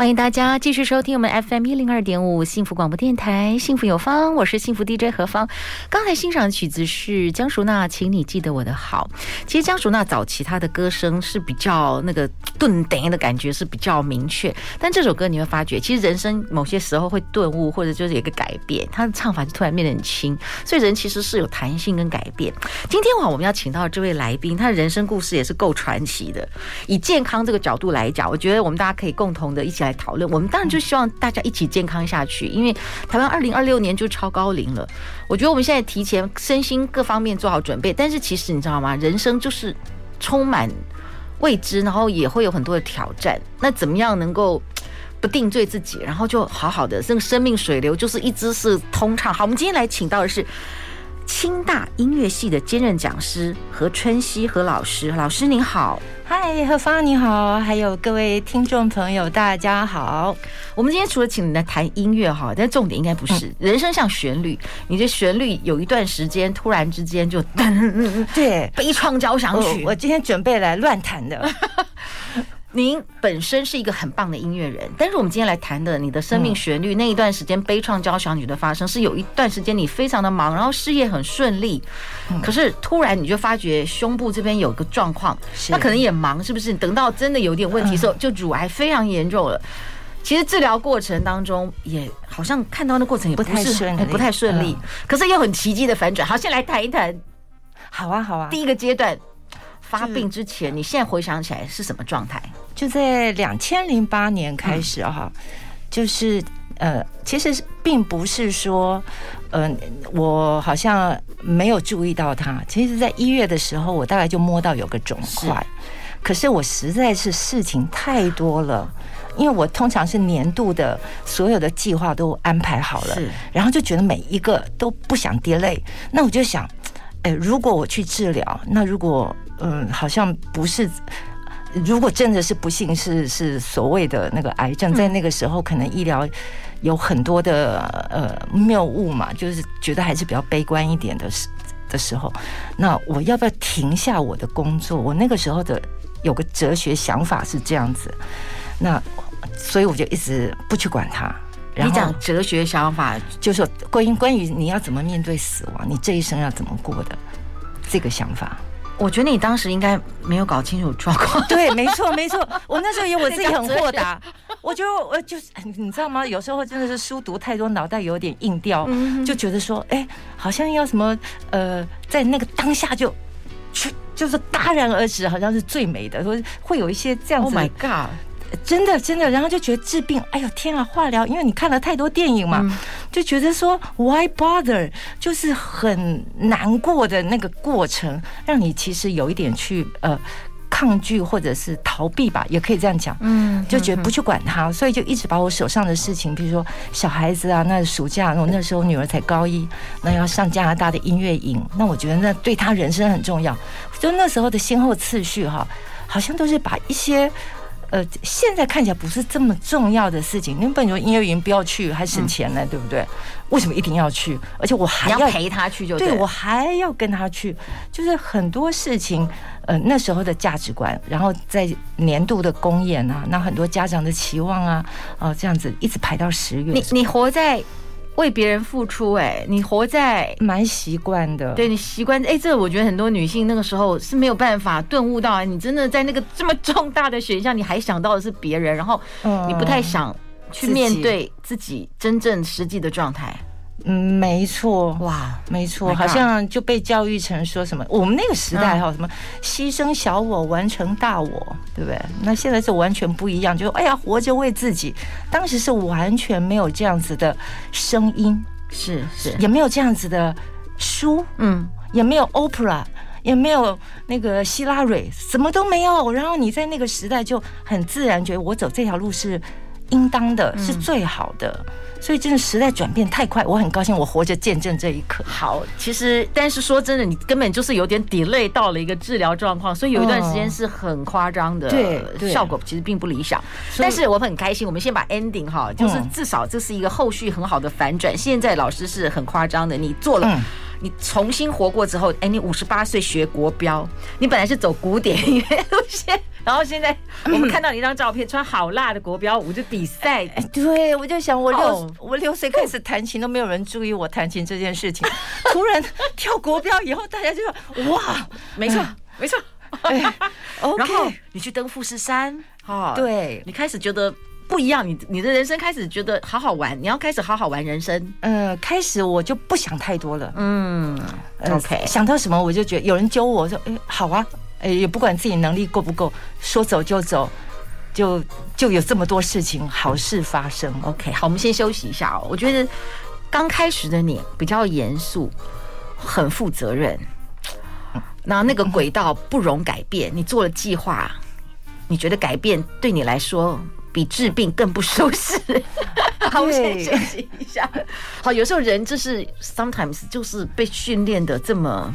欢迎大家继续收听我们 FM 一零二点五幸福广播电台，幸福有方，我是幸福 DJ 何芳。刚才欣赏的曲子是江淑娜，请你记得我的好。其实江淑娜早期她的歌声是比较那个顿点的感觉是比较明确，但这首歌你会发觉，其实人生某些时候会顿悟，或者就是有一个改变，她的唱法就突然变得很轻，所以人其实是有弹性跟改变。今天晚我们要请到这位来宾，他的人生故事也是够传奇的。以健康这个角度来讲，我觉得我们大家可以共同的一起来。讨论，我们当然就希望大家一起健康下去，因为台湾二零二六年就超高龄了。我觉得我们现在提前身心各方面做好准备，但是其实你知道吗？人生就是充满未知，然后也会有很多的挑战。那怎么样能够不定罪自己，然后就好好的，这个生命水流就是一直是通畅。好，我们今天来请到的是清大音乐系的兼任讲师何春熙何老师，老师您好。嗨，何芳你好，还有各位听众朋友，大家好。我们今天除了请你来谈音乐哈，但重点应该不是人生像旋律，你的旋律有一段时间突然之间就噔，对，悲怆交响曲。我今天准备来乱弹的。您本身是一个很棒的音乐人，但是我们今天来谈的你的生命旋律那一段时间悲怆交响曲的发生，是有一段时间你非常的忙，然后事业很顺利，可是突然你就发觉胸部这边有个状况，那可能也忙，是不是？等到真的有点问题的时候，就乳癌非常严重了。其实治疗过程当中也好像看到那过程也不太顺利，不太顺利，可是又很奇迹的反转。好，先来谈一谈。好啊，好啊。第一个阶段发病之前，你现在回想起来是什么状态？就在两千零八年开始哈，就是呃，其实并不是说，嗯，我好像没有注意到它。其实，在一月的时候，我大概就摸到有个肿块，可是我实在是事情太多了，因为我通常是年度的所有的计划都安排好了，然后就觉得每一个都不想 delay。那我就想，哎，如果我去治疗，那如果嗯，好像不是。如果真的是不幸是是所谓的那个癌症，在那个时候可能医疗有很多的呃谬误嘛，就是觉得还是比较悲观一点的时的时候，那我要不要停下我的工作？我那个时候的有个哲学想法是这样子，那所以我就一直不去管它。然后你讲哲学想法，就是关于关于你要怎么面对死亡，你这一生要怎么过的这个想法。我觉得你当时应该没有搞清楚状况。对，没错，没错。我那时候以为我自己很豁达，我就我就是你知道吗？有时候真的是书读太多，脑袋有点硬掉，就觉得说，哎，好像要什么呃，在那个当下就去，就是戛然而止，好像是最美的，说会有一些这样子。Oh my god！真的真的，然后就觉得治病，哎呦天啊，化疗，因为你看了太多电影嘛，就觉得说 why bother，就是很难过的那个过程，让你其实有一点去呃抗拒或者是逃避吧，也可以这样讲，嗯，就觉得不去管他，所以就一直把我手上的事情，比如说小孩子啊，那暑假，我那时候女儿才高一，那要上加拿大的音乐营，那我觉得那对她人生很重要，就那时候的先后次序哈，好像都是把一些。呃，现在看起来不是这么重要的事情。你本来说音乐营不要去，还省钱呢，对不对？为什么一定要去？而且我还要，要陪他去就，就对我还要跟他去，就是很多事情，呃，那时候的价值观，然后在年度的公演啊，那很多家长的期望啊，哦、呃，这样子一直排到十月。你你活在。为别人付出，哎，你活在蛮习惯的，对你习惯，哎，这我觉得很多女性那个时候是没有办法顿悟到，你真的在那个这么重大的选项，你还想到的是别人，然后你不太想去面对自己。真正实际的状态。嗯，没错，哇，没错，好像就被教育成说什么，我们那个时代哈，什么牺牲小我完成大我，对不对？那现在是完全不一样，就哎呀，活着为自己。当时是完全没有这样子的声音，是是，也没有这样子的书，嗯，也没有 opera，也没有那个希拉蕊，什么都没有。然后你在那个时代就很自然觉得我走这条路是。应当的，是最好的。所以真的时代转变太快，我很高兴我活着见证这一刻。好，其实但是说真的，你根本就是有点 delay 到了一个治疗状况，所以有一段时间是很夸张的，对，效果其实并不理想。但是我们很开心，我们先把 ending 哈，就是至少这是一个后续很好的反转。现在老师是很夸张的，你做了，你重新活过之后，哎，你五十八岁学国标，你本来是走古典音乐路线。然后现在我们看到你一张照片，穿好辣的国标舞就比赛。对，我就想我六我六岁开始弹琴都没有人注意我弹琴这件事情，突然跳国标以后，大家就说哇，没错没错。对，OK。然后你去登富士山，哈，对，你开始觉得不一样，你你的人生开始觉得好好玩，你要开始好好玩人生。嗯，开始我就不想太多了。嗯，OK，想到什么我就觉得有人揪我说，哎，好啊。哎，也不管自己能力够不够，说走就走，就就有这么多事情好事发生。OK，好，我们先休息一下哦。我觉得刚开始的你比较严肃，很负责任，那那个轨道不容改变。你做了计划，你觉得改变对你来说比治病更不舒适。好，我先休息一下。好，有时候人就是 sometimes 就是被训练的这么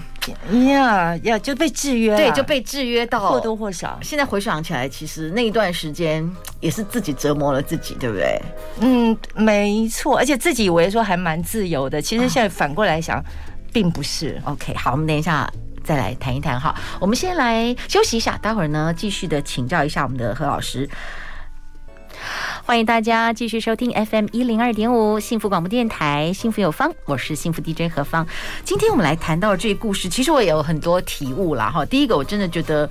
呀呀，就被制约，对，就被制约到或多或少。现在回想起来，其实那一段时间也是自己折磨了自己，对不对？嗯，没错。而且自己以为说还蛮自由的，其实现在反过来想，并不是。OK，好，我们等一下再来谈一谈哈。我们先来休息一下，待会儿呢继续的请教一下我们的何老师。欢迎大家继续收听 FM 一零二点五幸福广播电台，幸福有方，我是幸福 DJ 何方。今天我们来谈到这个故事，其实我也有很多体悟啦哈。第一个，我真的觉得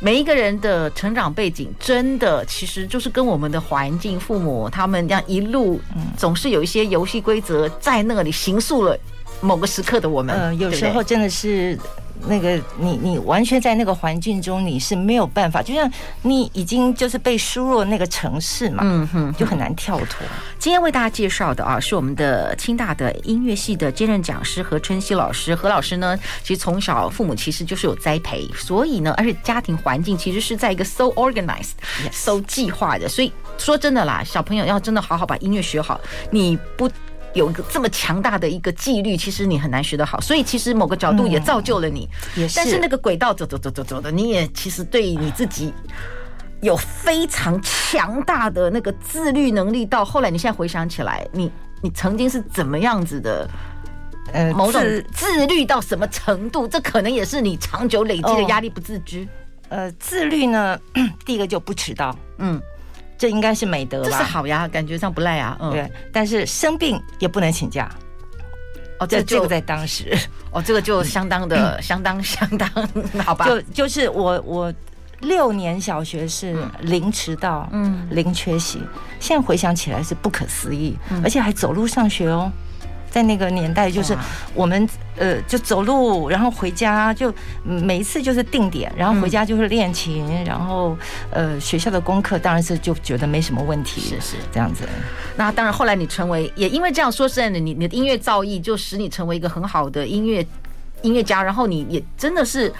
每一个人的成长背景，真的其实就是跟我们的环境、父母他们这样一路，总是有一些游戏规则在那里形塑了某个时刻的我们。嗯，有时候真的是。那个你你完全在那个环境中，你是没有办法，就像你已经就是被输入那个城市嘛，嗯哼，就很难跳脱。今天为大家介绍的啊，是我们的清大的音乐系的兼任讲师何春熙老师。何老师呢，其实从小父母其实就是有栽培，所以呢，而且家庭环境其实是在一个 so organized、so 计划的。所以说真的啦，小朋友要真的好好把音乐学好，你不。有一个这么强大的一个纪律，其实你很难学得好，所以其实某个角度也造就了你。嗯、也是，但是那个轨道走走走走走的，你也其实对你自己有非常强大的那个自律能力。到后来，你现在回想起来，你你曾经是怎么样子的？呃，某种自律到什么程度？这可能也是你长久累积的压力不自知。哦、呃，自律呢，第一个就不迟到。嗯。这应该是美德吧？这是好呀，感觉上不赖啊。嗯，对。但是生病也不能请假。哦，这这个在当时，哦，这个就相当的，相当相当，好吧？就就是我我六年小学是零迟到，嗯，零缺席。现在回想起来是不可思议，而且还走路上学哦。在那个年代，就是我们呃，就走路，然后回家，就每一次就是定点，然后回家就是练琴，然后呃，学校的功课当然是就觉得没什么问题，是是这样子。那当然，后来你成为也因为这样说实在的，你你的音乐造诣就使你成为一个很好的音乐音乐家，然后你也真的是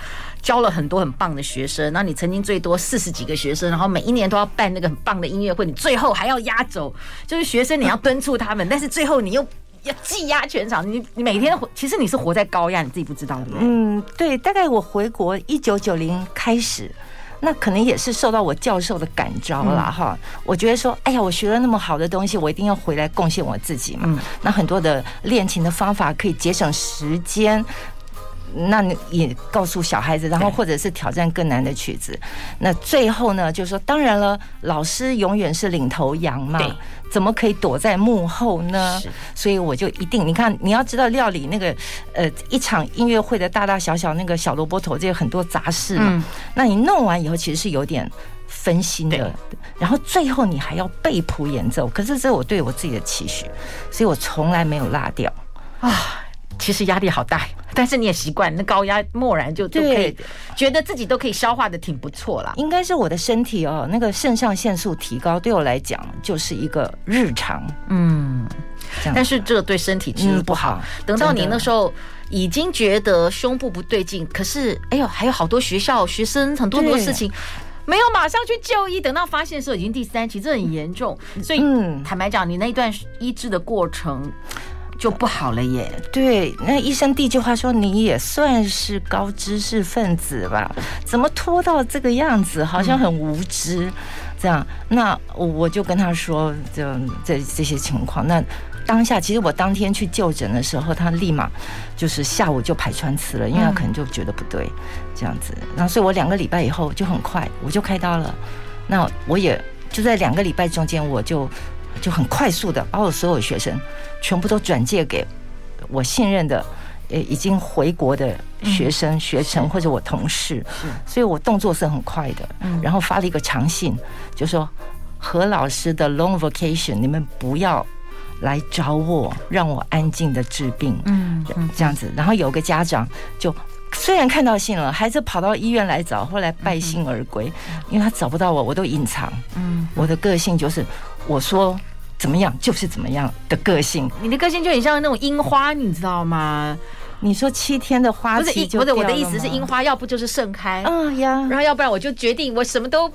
教了很多很棒的学生。那你曾经最多四十几个学生，然后每一年都要办那个很棒的音乐会，你最后还要压轴，就是学生你要敦促他们，但是最后你又。要技压全场，你你每天其实你是活在高压，你自己不知道对不对？嗯，对。大概我回国一九九零开始，那可能也是受到我教授的感召了哈。我觉得说，哎呀，我学了那么好的东西，我一定要回来贡献我自己嘛。嗯。那很多的练琴的方法可以节省时间，那你也告诉小孩子，然后或者是挑战更难的曲子。那最后呢，就是说，当然了，老师永远是领头羊嘛。怎么可以躲在幕后呢？所以我就一定，你看，你要知道料理那个，呃，一场音乐会的大大小小那个小萝卜头，这有很多杂事嘛。那你弄完以后，其实是有点分心的。然后最后你还要背谱演奏，可是这是我对我自己的期许，所以我从来没有落掉啊。其实压力好大，但是你也习惯，那高压漠然就就可以觉得自己都可以消化的挺不错啦。应该是我的身体哦，那个肾上腺素提高对我来讲就是一个日常。嗯，但是这对身体其实不好。等到你那时候已经觉得胸部不对劲，可是哎呦，还有好多学校学生很多很多事情。没有马上去就医，等到发现的时候已经第三期，这很严重。所以，嗯，坦白讲，你那一段医治的过程就不好了耶。对，那医生第一句话说：“你也算是高知识分子吧？怎么拖到这个样子，好像很无知。”这样，那我就跟他说，这这这些情况。那当下，其实我当天去就诊的时候，他立马就是下午就排穿刺了，因为他可能就觉得不对，这样子。那所以我两个礼拜以后就很快我就开刀了。那我也就在两个礼拜中间，我就就很快速的把我所有学生全部都转借给我信任的。呃，已经回国的学生、学成或者我同事，所以我动作是很快的。然后发了一个长信，就说何老师的 long vacation，你们不要来找我，让我安静的治病。嗯，这样子。然后有个家长就虽然看到信了，孩子跑到医院来找，后来败兴而归，因为他找不到我，我都隐藏。嗯，我的个性就是我说怎么样就是怎么样的个性。你的个性就很像那种樱花，你知道吗？你说七天的花期就，不是，我的意思是樱花，要不就是盛开，嗯呀，然后要不然我就决定我什么都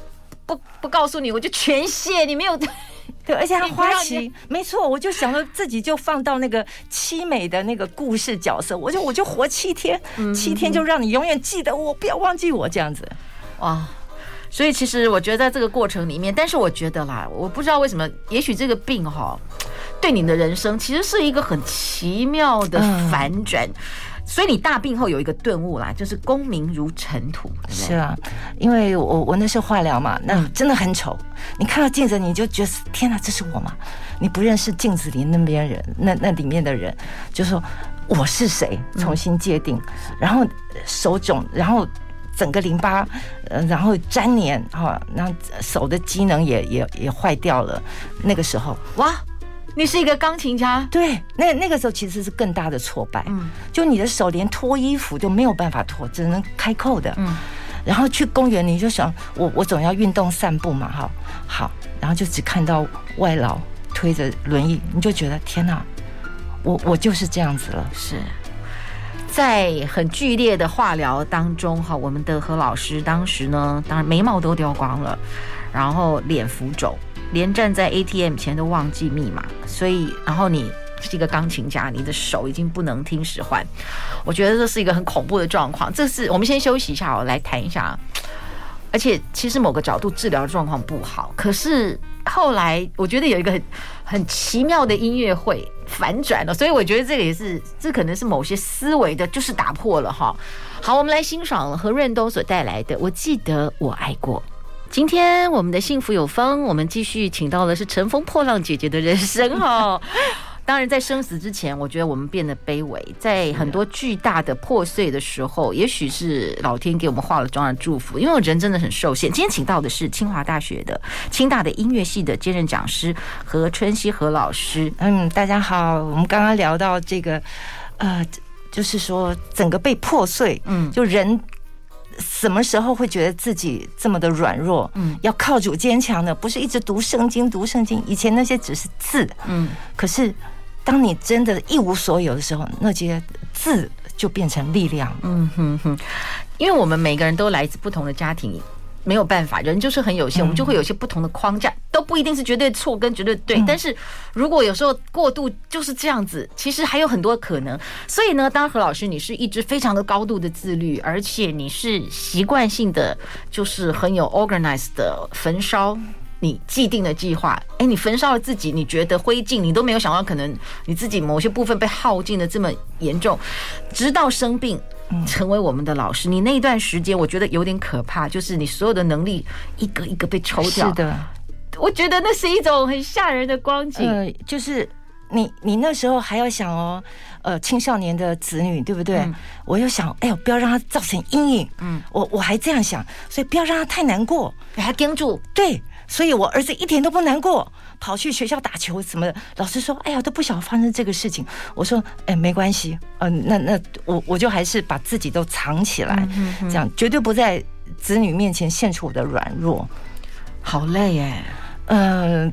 不不告诉你，我就全谢你没有，对，而且它花期没错，我就想着自己就放到那个凄美的那个故事角色，我就我就活七天，七天就让你永远记得我，不要忘记我这样子，哇，所以其实我觉得在这个过程里面，但是我觉得啦，我不知道为什么，也许这个病哈。对你的人生其实是一个很奇妙的反转，所以你大病后有一个顿悟啦，就是功名如尘土。是啊，因为我我那时候化疗嘛，那真的很丑。你看到镜子，你就觉得天哪，这是我吗？你不认识镜子里那边人，那那里面的人，就说我是谁？重新界定，然后手肿，然后整个淋巴，呃，然后粘连哈，那手的机能也也也坏掉了。那个时候，哇！你是一个钢琴家，对，那那个时候其实是更大的挫败，嗯，就你的手连脱衣服都没有办法脱，只能开扣的，嗯，然后去公园你就想，我我总要运动散步嘛，哈，好，然后就只看到外劳推着轮椅，你就觉得天哪，我我就是这样子了，是在很剧烈的化疗当中，哈，我们的何老师当时呢，当然眉毛都掉光了，然后脸浮肿。连站在 ATM 前都忘记密码，所以，然后你是一个钢琴家，你的手已经不能听使唤，我觉得这是一个很恐怖的状况。这是我们先休息一下，我来谈一下。而且，其实某个角度治疗状况不好，可是后来我觉得有一个很很奇妙的音乐会反转了，所以我觉得这个也是，这可能是某些思维的，就是打破了哈。好，我们来欣赏何润东所带来的《我记得我爱过》。今天我们的幸福有方，我们继续请到的是乘风破浪姐姐的人生哈。当然，在生死之前，我觉得我们变得卑微，在很多巨大的破碎的时候，也许是老天给我们化了妆的祝福。因为我人真的很受限。今天请到的是清华大学的清大的音乐系的兼任讲师何春熙何老师。嗯，大家好，我们刚刚聊到这个，呃，就是说整个被破碎，嗯，就人。什么时候会觉得自己这么的软弱？嗯，要靠主坚强的，不是一直读圣经，读圣经。以前那些只是字，嗯，可是当你真的一无所有的时候，那些字就变成力量。嗯哼哼，因为我们每个人都来自不同的家庭。没有办法，人就是很有限，我们就会有些不同的框架，都不一定是绝对错跟绝对对。但是如果有时候过度就是这样子，其实还有很多可能。所以呢，当何老师，你是一直非常的高度的自律，而且你是习惯性的，就是很有 organized 的焚烧你既定的计划。哎，你焚烧了自己，你觉得灰烬，你都没有想到，可能你自己某些部分被耗尽的这么严重，直到生病。成为我们的老师，你那一段时间我觉得有点可怕，就是你所有的能力一个一个被抽掉。是的，我觉得那是一种很吓人的光景。呃，就是你你那时候还要想哦，呃，青少年的子女对不对？嗯、我又想，哎呦，不要让他造成阴影。嗯，我我还这样想，所以不要让他太难过，给他盯住。对。所以，我儿子一点都不难过，跑去学校打球什么的。老师说：“哎呀，都不想发生这个事情。”我说：“哎，没关系，嗯，那那我我就还是把自己都藏起来，这样绝对不在子女面前献出我的软弱。好累耶，嗯，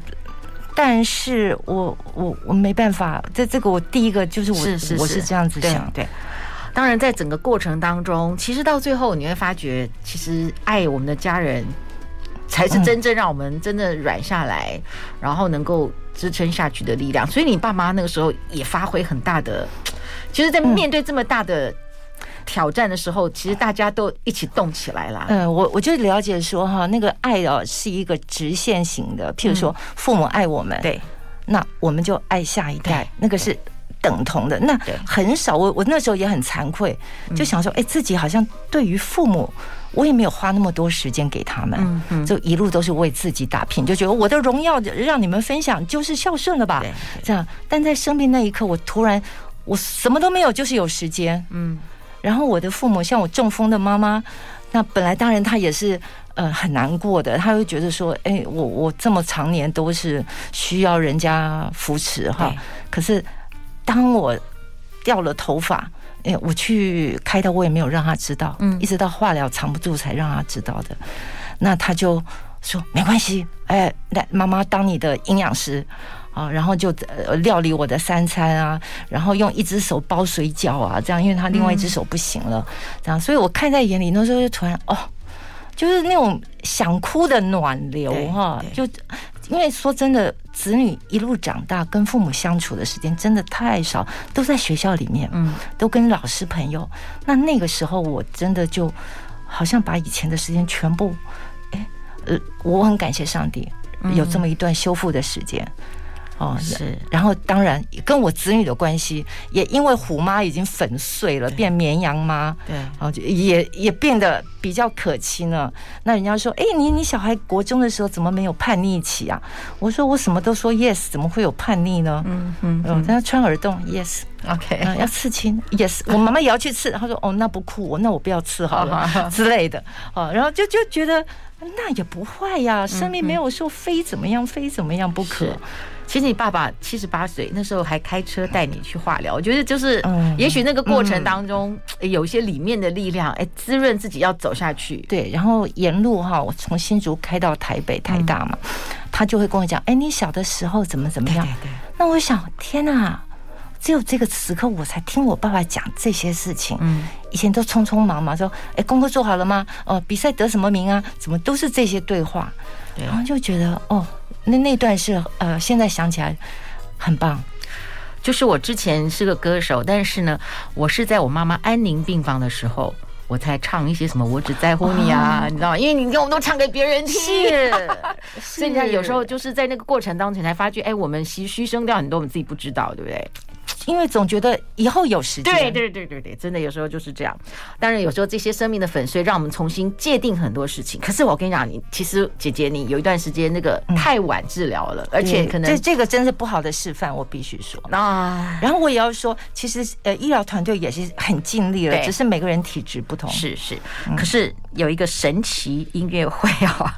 但是我我我没办法，这这个我第一个就是我我是这样子想，对。当然，在整个过程当中，其实到最后你会发觉，其实爱我们的家人。才是真正让我们真的软下来，然后能够支撑下去的力量。所以你爸妈那个时候也发挥很大的，其实，在面对这么大的挑战的时候，其实大家都一起动起来了。嗯，我我就了解说哈，那个爱哦是一个直线型的，譬如说父母爱我们，对，那我们就爱下一代，那个是。等同的，那很少。我我那时候也很惭愧，就想说，哎，自己好像对于父母，我也没有花那么多时间给他们，就一路都是为自己打拼，就觉得我的荣耀让你们分享就是孝顺了吧？这样。但在生病那一刻，我突然我什么都没有，就是有时间。嗯。然后我的父母，像我中风的妈妈，那本来当然她也是呃很难过的，她会觉得说，哎，我我这么常年都是需要人家扶持哈，可是。当我掉了头发，哎，我去开刀，我也没有让他知道，嗯，一直到化疗藏不住才让他知道的。那他就说没关系，哎，来妈妈当你的营养师啊，然后就料理我的三餐啊，然后用一只手包水饺啊，这样，因为他另外一只手不行了，这样，所以我看在眼里，那时候就突然哦，就是那种想哭的暖流哈，就。因为说真的，子女一路长大，跟父母相处的时间真的太少，都在学校里面，嗯，都跟老师朋友。那那个时候，我真的就好像把以前的时间全部，哎，呃，我很感谢上帝有这么一段修复的时间。哦，是，然后当然跟我子女的关系，也因为虎妈已经粉碎了，变绵羊妈，对，然后就也也变得比较可亲了。那人家说，哎，你你小孩国中的时候怎么没有叛逆期啊？我说我什么都说 yes，怎么会有叛逆呢？嗯嗯，嗯，他穿耳洞 yes，OK，要刺青 yes，我妈妈也要去刺，她说哦那不酷，那我不要刺好了 之类的。哦，然后就就觉得那也不坏呀，生命没有说非怎么样非怎么样不可。其实你爸爸七十八岁那时候还开车带你去化疗，我觉得就是，也许那个过程当中有一些里面的力量，哎，滋润自己要走下去。对，然后沿路哈，我从新竹开到台北台大嘛，他就会跟我讲，哎，你小的时候怎么怎么样？那我想，天哪，只有这个时刻我才听我爸爸讲这些事情。嗯，以前都匆匆忙忙说，哎，功课做好了吗？哦，比赛得什么名啊？怎么都是这些对话，然后就觉得哦。那那段是呃，现在想起来很棒。就是我之前是个歌手，但是呢，我是在我妈妈安宁病房的时候，我才唱一些什么“我只在乎你”啊，你知道吗？因为你跟我们都唱给别人听，是，所以你看有时候就是在那个过程当中才发觉，哎，我们牺牺牲掉很多，我们自己不知道，对不对？因为总觉得以后有时间，对对对对对，真的有时候就是这样。当然有时候这些生命的粉碎，让我们重新界定很多事情。可是我跟你讲，你其实姐姐你有一段时间那个太晚治疗了，而且可能这这个真是不好的示范，我必须说。啊，然后我也要说，其实呃医疗团队也是很尽力了，只是每个人体质不同。是是，可是有一个神奇音乐会啊。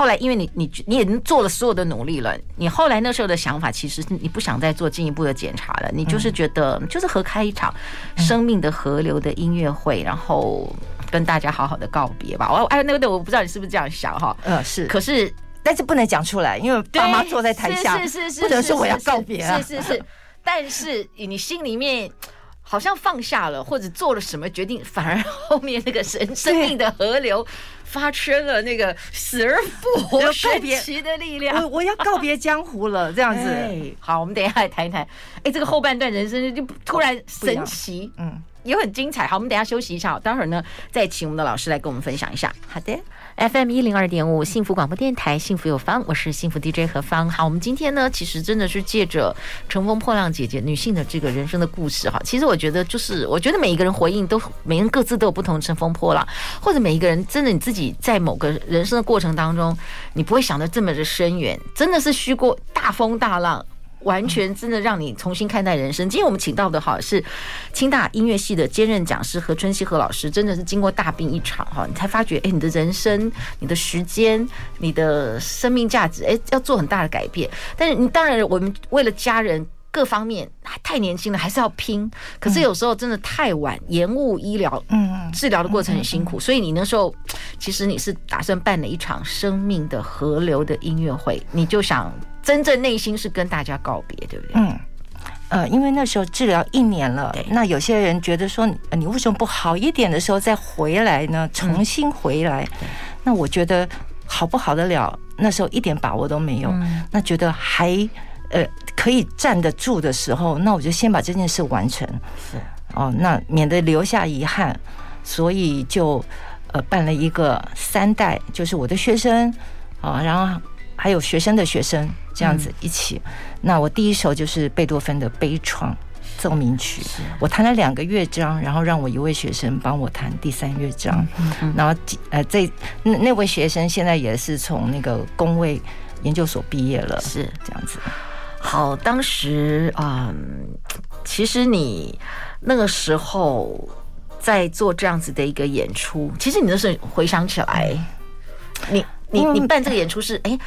后来，因为你你你已经做了所有的努力了，你后来那时候的想法，其实是你不想再做进一步的检查了，你就是觉得就是合开一场生命的河流的音乐会，然后跟大家好好的告别吧。哦哎，那个我不知道你是不是这样想哈？呃，是，可是但是不能讲出来，因为爸妈坐在台下，是是是，不能说我要告别啊，是是是，但是你心里面。好像放下了，或者做了什么决定，反而后面那个生生命的河流发生了那个死而复活 神奇的力量。我我要告别江湖了，这样子。哎、好，我们等一下来谈一谈。哎，这个后半段人生就突然神奇，嗯，也很精彩。好，我们等下休息一下，待会儿呢再请我们的老师来跟我们分享一下。好的。FM 一零二点五，幸福广播电台，幸福有方，我是幸福 DJ 何芳。好，我们今天呢，其实真的是借着乘风破浪姐姐女性的这个人生的故事哈。其实我觉得，就是我觉得每一个人回应都，每人各自都有不同乘风破浪，或者每一个人真的你自己在某个人生的过程当中，你不会想的这么的深远，真的是虚过大风大浪。完全真的让你重新看待人生。今天我们请到的哈是清大音乐系的兼任讲师何春熙何老师，真的是经过大病一场哈，你才发觉哎，你的人生、你的时间、你的生命价值哎，要做很大的改变。但是你当然，我们为了家人各方面还太年轻了，还是要拼。可是有时候真的太晚，延误医疗，嗯，治疗的过程很辛苦。所以你那时候其实你是打算办了一场生命的河流的音乐会，你就想。真正内心是跟大家告别，对不对？嗯，呃，因为那时候治疗一年了，那有些人觉得说，你为什么不好一点的时候再回来呢？重新回来？那我觉得好不好得了？那时候一点把握都没有。嗯、那觉得还呃可以站得住的时候，那我就先把这件事完成。是哦，那免得留下遗憾，所以就呃办了一个三代，就是我的学生啊，然后还有学生的学生这样子一起。嗯、那我第一首就是贝多芬的悲怆。奏鸣曲，我弹了两个乐章，然后让我一位学生帮我弹第三乐章，然后呃，这那那位学生现在也是从那个工位研究所毕业了，是这样子。好，当时啊、嗯，其实你那个时候在做这样子的一个演出，其实你那时候回想起来，你你你办这个演出是哎。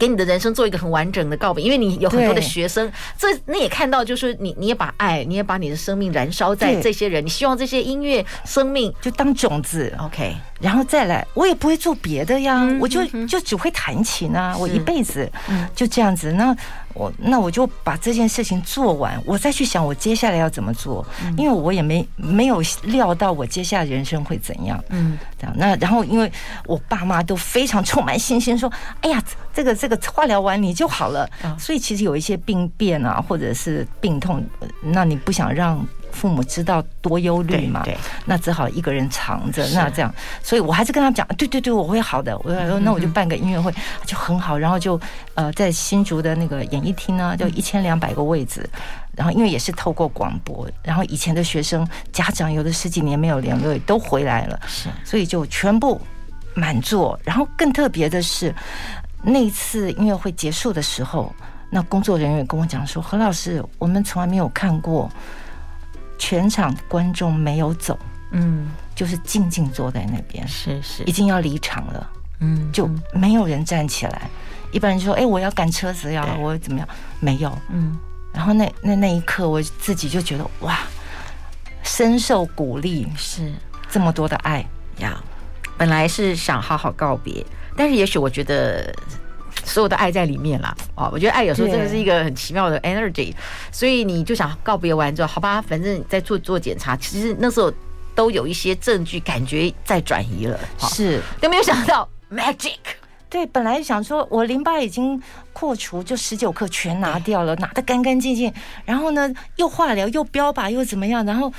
给你的人生做一个很完整的告别，因为你有很多的学生，这那也看到就是你，你也把爱，你也把你的生命燃烧在这些人，你希望这些音乐生命就当种子，OK，然后再来，我也不会做别的呀，我就就只会弹琴啊，我一辈子就这样子。那。我那我就把这件事情做完，我再去想我接下来要怎么做，因为我也没没有料到我接下来人生会怎样，嗯，这样那然后因为我爸妈都非常 充满信心，说，哎呀，这个这个化疗完你就好了，所以其实有一些病变啊，或者是病痛，那你不想让。父母知道多忧虑嘛？对，那只好一个人藏着。那这样，所以我还是跟他讲，对对对，我会好的。我说，那我就办个音乐会，就很好。然后就呃，在新竹的那个演艺厅呢，就一千两百个位置。然后因为也是透过广播，然后以前的学生家长有的十几年没有联络，都回来了。是，所以就全部满座。然后更特别的是，那一次音乐会结束的时候，那工作人员跟我讲说：“何老师，我们从来没有看过。”全场观众没有走，嗯，就是静静坐在那边，是是，已经要离场了，嗯，就没有人站起来。一般人就说：“哎，我要赶车子呀，我怎么样？”没有，嗯。然后那那那一刻，我自己就觉得哇，深受鼓励，是这么多的爱呀。本来是想好好告别，但是也许我觉得。所有的爱在里面啦，哦，我觉得爱有时候真的是一个很奇妙的 energy，所以你就想告别完之后，好吧，反正在做做检查，其实那时候都有一些证据，感觉在转移了，是，都没有想到 magic，对，本来想说我淋巴已经扩除，就十九克全拿掉了，拿得干干净净，然后呢又化疗又标靶又怎么样，然后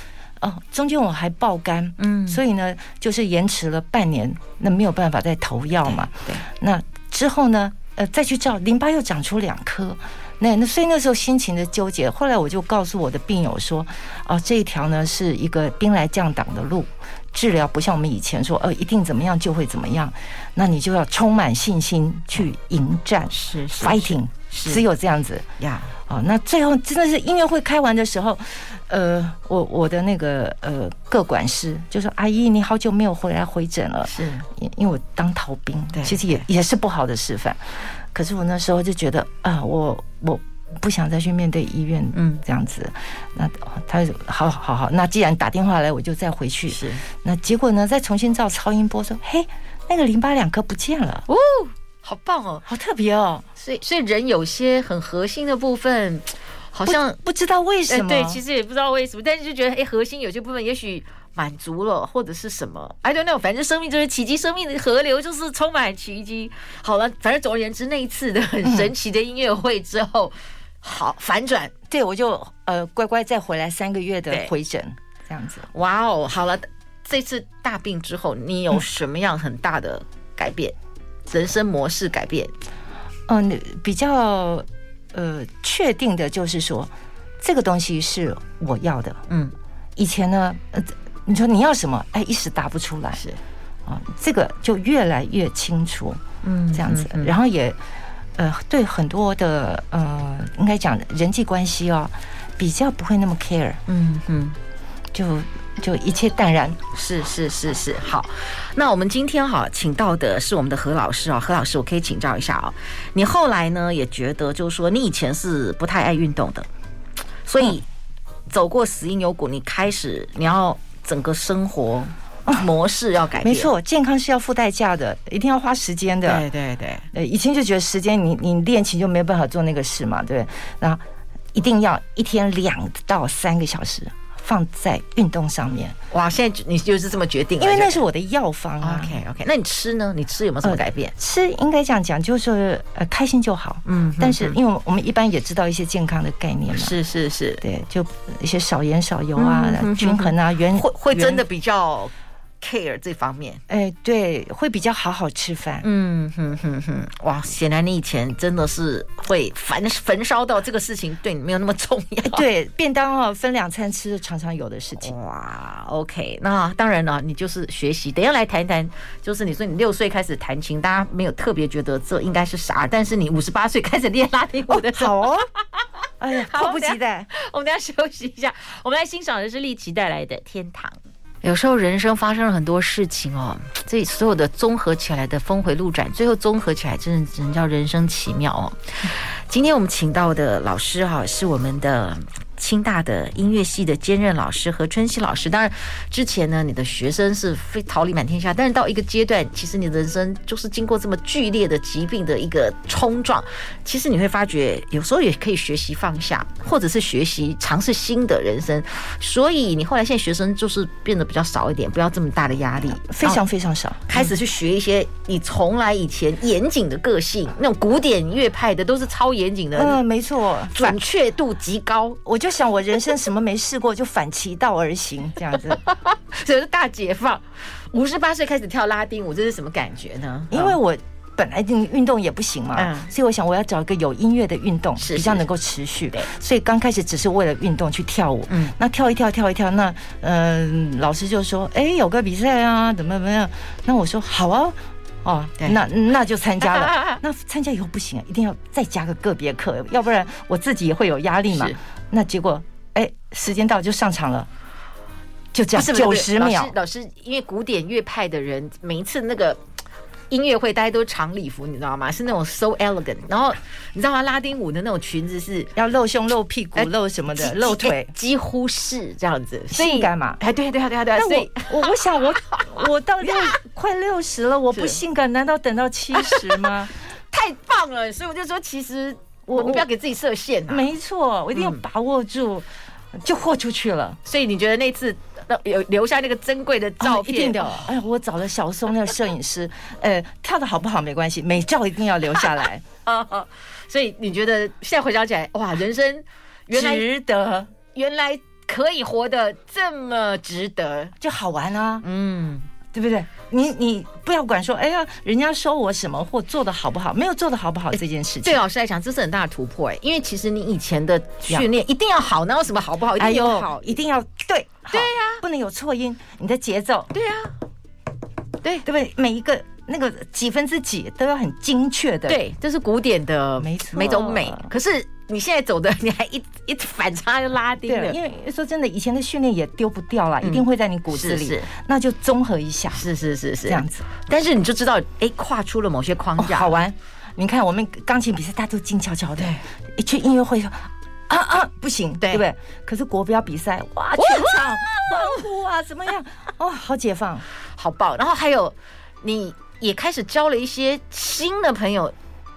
哦中间我还爆肝，嗯，所以呢就是延迟了半年，那没有办法再投药嘛，对，那之后呢？呃，再去照淋巴又长出两颗，那那所以那时候心情的纠结。后来我就告诉我的病友说，哦，这一条呢是一个兵来将挡的路，治疗不像我们以前说，呃，一定怎么样就会怎么样，那你就要充满信心去迎战，是 fighting，只有这样子呀。哦，那最后真的是音乐会开完的时候，呃，我我的那个呃各管师就说：“阿姨，你好久没有回来回诊了。”是，因因为我当逃兵，对，其实也也是不好的示范。可是我那时候就觉得啊，我我不想再去面对医院，嗯，这样子。那他就好好好，那既然打电话来，我就再回去。是，那结果呢，再重新照超音波，说：“嘿，那个淋巴两颗不见了。”哦。好棒哦，好特别哦，所以所以人有些很核心的部分，好像不，不知道为什么，对，其实也不知道为什么，但是就觉得哎，核心有些部分也许满足了，或者是什么，I don't know，反正生命就是奇迹，生命的河流就是充满奇迹。好了，反正总而言之，那一次的很神奇的音乐会之后，嗯、好反转，对我就呃乖乖再回来三个月的回诊，这样子。哇哦，好了，这次大病之后，你有什么样很大的改变？嗯人生模式改变，嗯，比较呃确定的就是说，这个东西是我要的。嗯，以前呢，呃，你说你要什么，哎，一时答不出来。是啊，这个就越来越清楚。嗯，这样子，然后也呃，对很多的呃，应该讲人际关系哦，比较不会那么 care。嗯嗯，就。就一切淡然，是是是是，好。那我们今天哈请到的是我们的何老师啊，何老师，我可以请教一下啊。你后来呢也觉得，就是说你以前是不太爱运动的，所以走过死因有果，你开始你要整个生活模式要改变。没错，健康是要付代价的，一定要花时间的。对对对，呃，以前就觉得时间你你练琴就没有办法做那个事嘛，对。然后一定要一天两到三个小时。放在运动上面。哇，现在你就是这么决定？因为那是我的药方啊。OK OK，那你吃呢？你吃有没有什么改变？呃、吃应该这样讲，就是呃开心就好。嗯，嗯，但是因为我们一般也知道一些健康的概念嘛。是是是，对，就一些少盐少油啊，嗯、哼哼均衡啊，原会会真的比较。Care 这方面，哎，对，会比较好好吃饭。嗯哼哼哼，哇，显然你以前真的是会焚焚烧到这个事情对你没有那么重要。对，便当哦，分两餐吃常常有的事情。哇，OK，那当然了，你就是学习。等一下来谈一谈，就是你说你六岁开始弹琴，大家没有特别觉得这应该是啥，但是你五十八岁开始练拉丁舞的时候，哦，好哦，哎呀，迫不及待。我们等下休息一下，我们来欣赏的是立奇带来的《天堂》。有时候人生发生了很多事情哦，这所有的综合起来的峰回路转，最后综合起来，真的只能叫人生奇妙哦。今天我们请到的老师哈，是我们的。清大的音乐系的兼任老师和春熙老师，当然之前呢，你的学生是非桃李满天下，但是到一个阶段，其实你的人生就是经过这么剧烈的疾病的一个冲撞，其实你会发觉有时候也可以学习放下，或者是学习尝试新的人生。所以你后来现在学生就是变得比较少一点，不要这么大的压力，非常非常少，开始去学一些你从来以前严谨的个性，那种古典乐派的都是超严谨的，嗯，没错，准确度极高，我就。像我人生什么没试过，就反其道而行这样子，这是大解放。五十八岁开始跳拉丁舞，这是什么感觉呢？因为我本来运运动也不行嘛，嗯，所以我想我要找一个有音乐的运动，比较能够持续。对，所以刚开始只是为了运动去跳舞，嗯，那跳一跳跳一跳，那嗯、呃，老师就说，哎，有个比赛啊，怎么怎么样？那我说好啊。哦，那那就参加了。那参加以后不行啊，一定要再加个个别课，要不然我自己也会有压力嘛。那结果，哎，时间到就上场了，就这样九十秒。老师，因为古典乐派的人，每一次那个。音乐会大家都长礼服，你知道吗？是那种 so elegant，然后你知道吗？拉丁舞的那种裙子是要露胸、露屁股、露什么的，露腿，几乎是这样子，性感嘛？哎，对对对对对。所以我我想我 我到六快六十了，我不性感，难道等到七十吗？太棒了！所以我就说，其实我们不要给自己设限。没错，我一定要把握住，就豁出去了。所以你觉得那次？有留下那个珍贵的照片，一定的。哎，我找了小松那个摄影师，呃，跳的好不好没关系，美照一定要留下来。所以你觉得现在回想起来，哇，人生原来值得，原来可以活得这么值得，就好玩啊，嗯。对不对？你你不要管说，哎呀，人家说我什么或做的好不好，没有做的好不好这件事情。对老师来讲，这是很大的突破哎，因为其实你以前的训练一定要好，哪有什么好不好？一定要好，一定要对，对呀，不能有错音，你的节奏，对呀，对对不对？每一个。那个几分之几都要很精确的，对，这是古典的，没错，每种美。可是你现在走的，你还一 一反差就拉低了，因为说真的，以前的训练也丢不掉了，一定会在你骨子里，是，那就综合一下，是是是是这样子。但是你就知道，哎，跨出了某些框架，好玩。你看我们钢琴比赛，大家都静悄悄的，一去音乐会说啊啊不行，对不对？可是国标比赛，哇，全场欢呼啊，怎么样？哇，好解放，好棒。然后还有你。也开始交了一些新的朋友，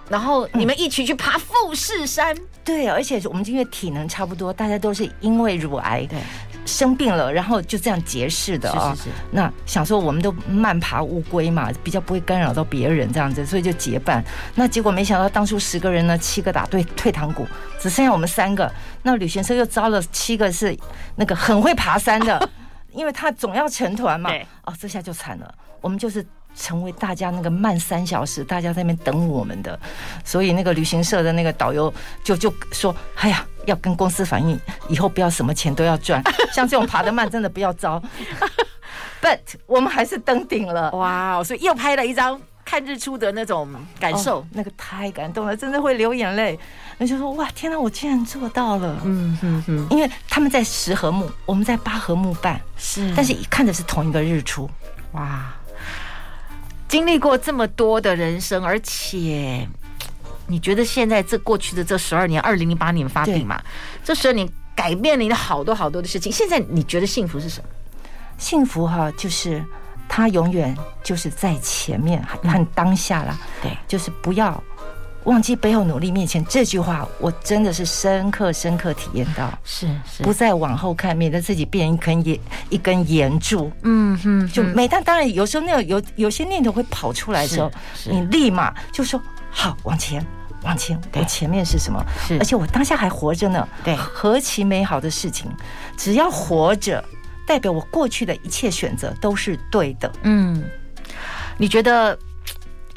然后你们一起去爬富士山。嗯、对，而且我们因为体能差不多，大家都是因为乳癌对生病了，然后就这样结识的啊、哦。是是是。那想说我们都慢爬乌龟嘛，比较不会干扰到别人这样子，所以就结伴。那结果没想到当初十个人呢，七个打退退堂鼓，只剩下我们三个。那旅行社又招了七个是那个很会爬山的，因为他总要成团嘛。哦，这下就惨了，我们就是。成为大家那个慢三小时，大家在那边等我们的，所以那个旅行社的那个导游就就说：“哎呀，要跟公司反映，以后不要什么钱都要赚，像这种爬得慢真的不要招。”But 我们还是登顶了，哇！所以又拍了一张看日出的那种感受，哦、那个太感动了，真的会流眼泪。那就说：“哇，天哪，我竟然做到了！”嗯嗯嗯，因为他们在十合目，我们在八合目半，是，但是看的是同一个日出，哇。经历过这么多的人生，而且你觉得现在这过去的这十二年，二零零八年发病嘛，这十二年改变了你的好多好多的事情。现在你觉得幸福是什么？幸福哈，就是他永远就是在前面，很当下啦。对，就是不要忘记背后努力面前这句话，我真的是深刻深刻体验到，是是，不再往后看，免得自己变一根盐一根盐柱。嗯哼，就每当当然有时候那种有有些念头会跑出来的时候，你立马就说好往前往前，我前面是什么？是，而且我当下还活着呢。对，何其美好的事情！只要活着，代表我过去的一切选择都是对的。嗯，你觉得？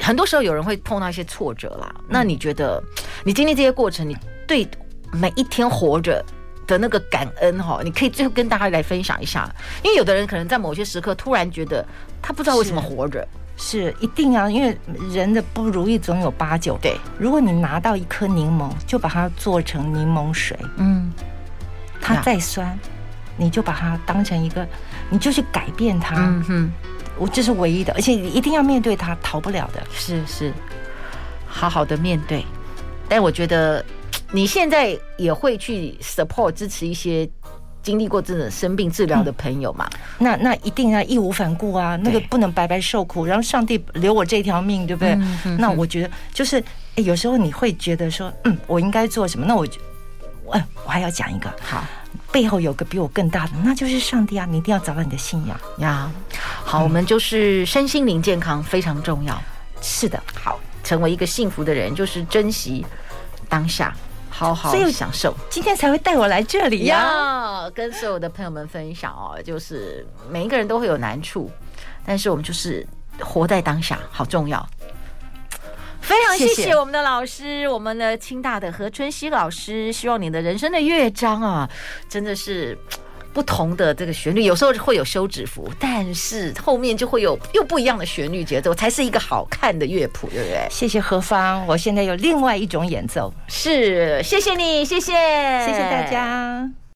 很多时候有人会碰到一些挫折啦，那你觉得你经历这些过程，你对每一天活着的那个感恩哈，你可以最后跟大家来分享一下。因为有的人可能在某些时刻突然觉得他不知道为什么活着，是，是一定啊，因为人的不如意总有八九。对，如果你拿到一颗柠檬，就把它做成柠檬水，嗯，它再酸，你就把它当成一个，你就去改变它，嗯哼。我这是唯一的，而且你一定要面对它，逃不了的。是是，好好的面对。但我觉得你现在也会去 support 支持一些经历过这种生病治疗的朋友嘛？嗯、那那一定要义无反顾啊，那个不能白白受苦。然后上帝留我这条命，对不对？嗯、哼哼那我觉得就是，有时候你会觉得说，嗯，我应该做什么？那我，我我还要讲一个好。背后有个比我更大的，那就是上帝啊！你一定要找到你的信仰呀。好，我们就是身心灵健康非常重要。是的，好，成为一个幸福的人，就是珍惜当下，好好享受。今天才会带我来这里呀，跟所有的朋友们分享哦，就是每一个人都会有难处，但是我们就是活在当下，好重要。非常谢谢我们的老师，谢谢我们的清大的何春熙老师。希望你的人生的乐章啊，真的是不同的这个旋律，有时候会有休止符，但是后面就会有又不一样的旋律节奏，才是一个好看的乐谱，对不对？谢谢何方，我现在有另外一种演奏，是谢谢你，谢谢，谢谢大家。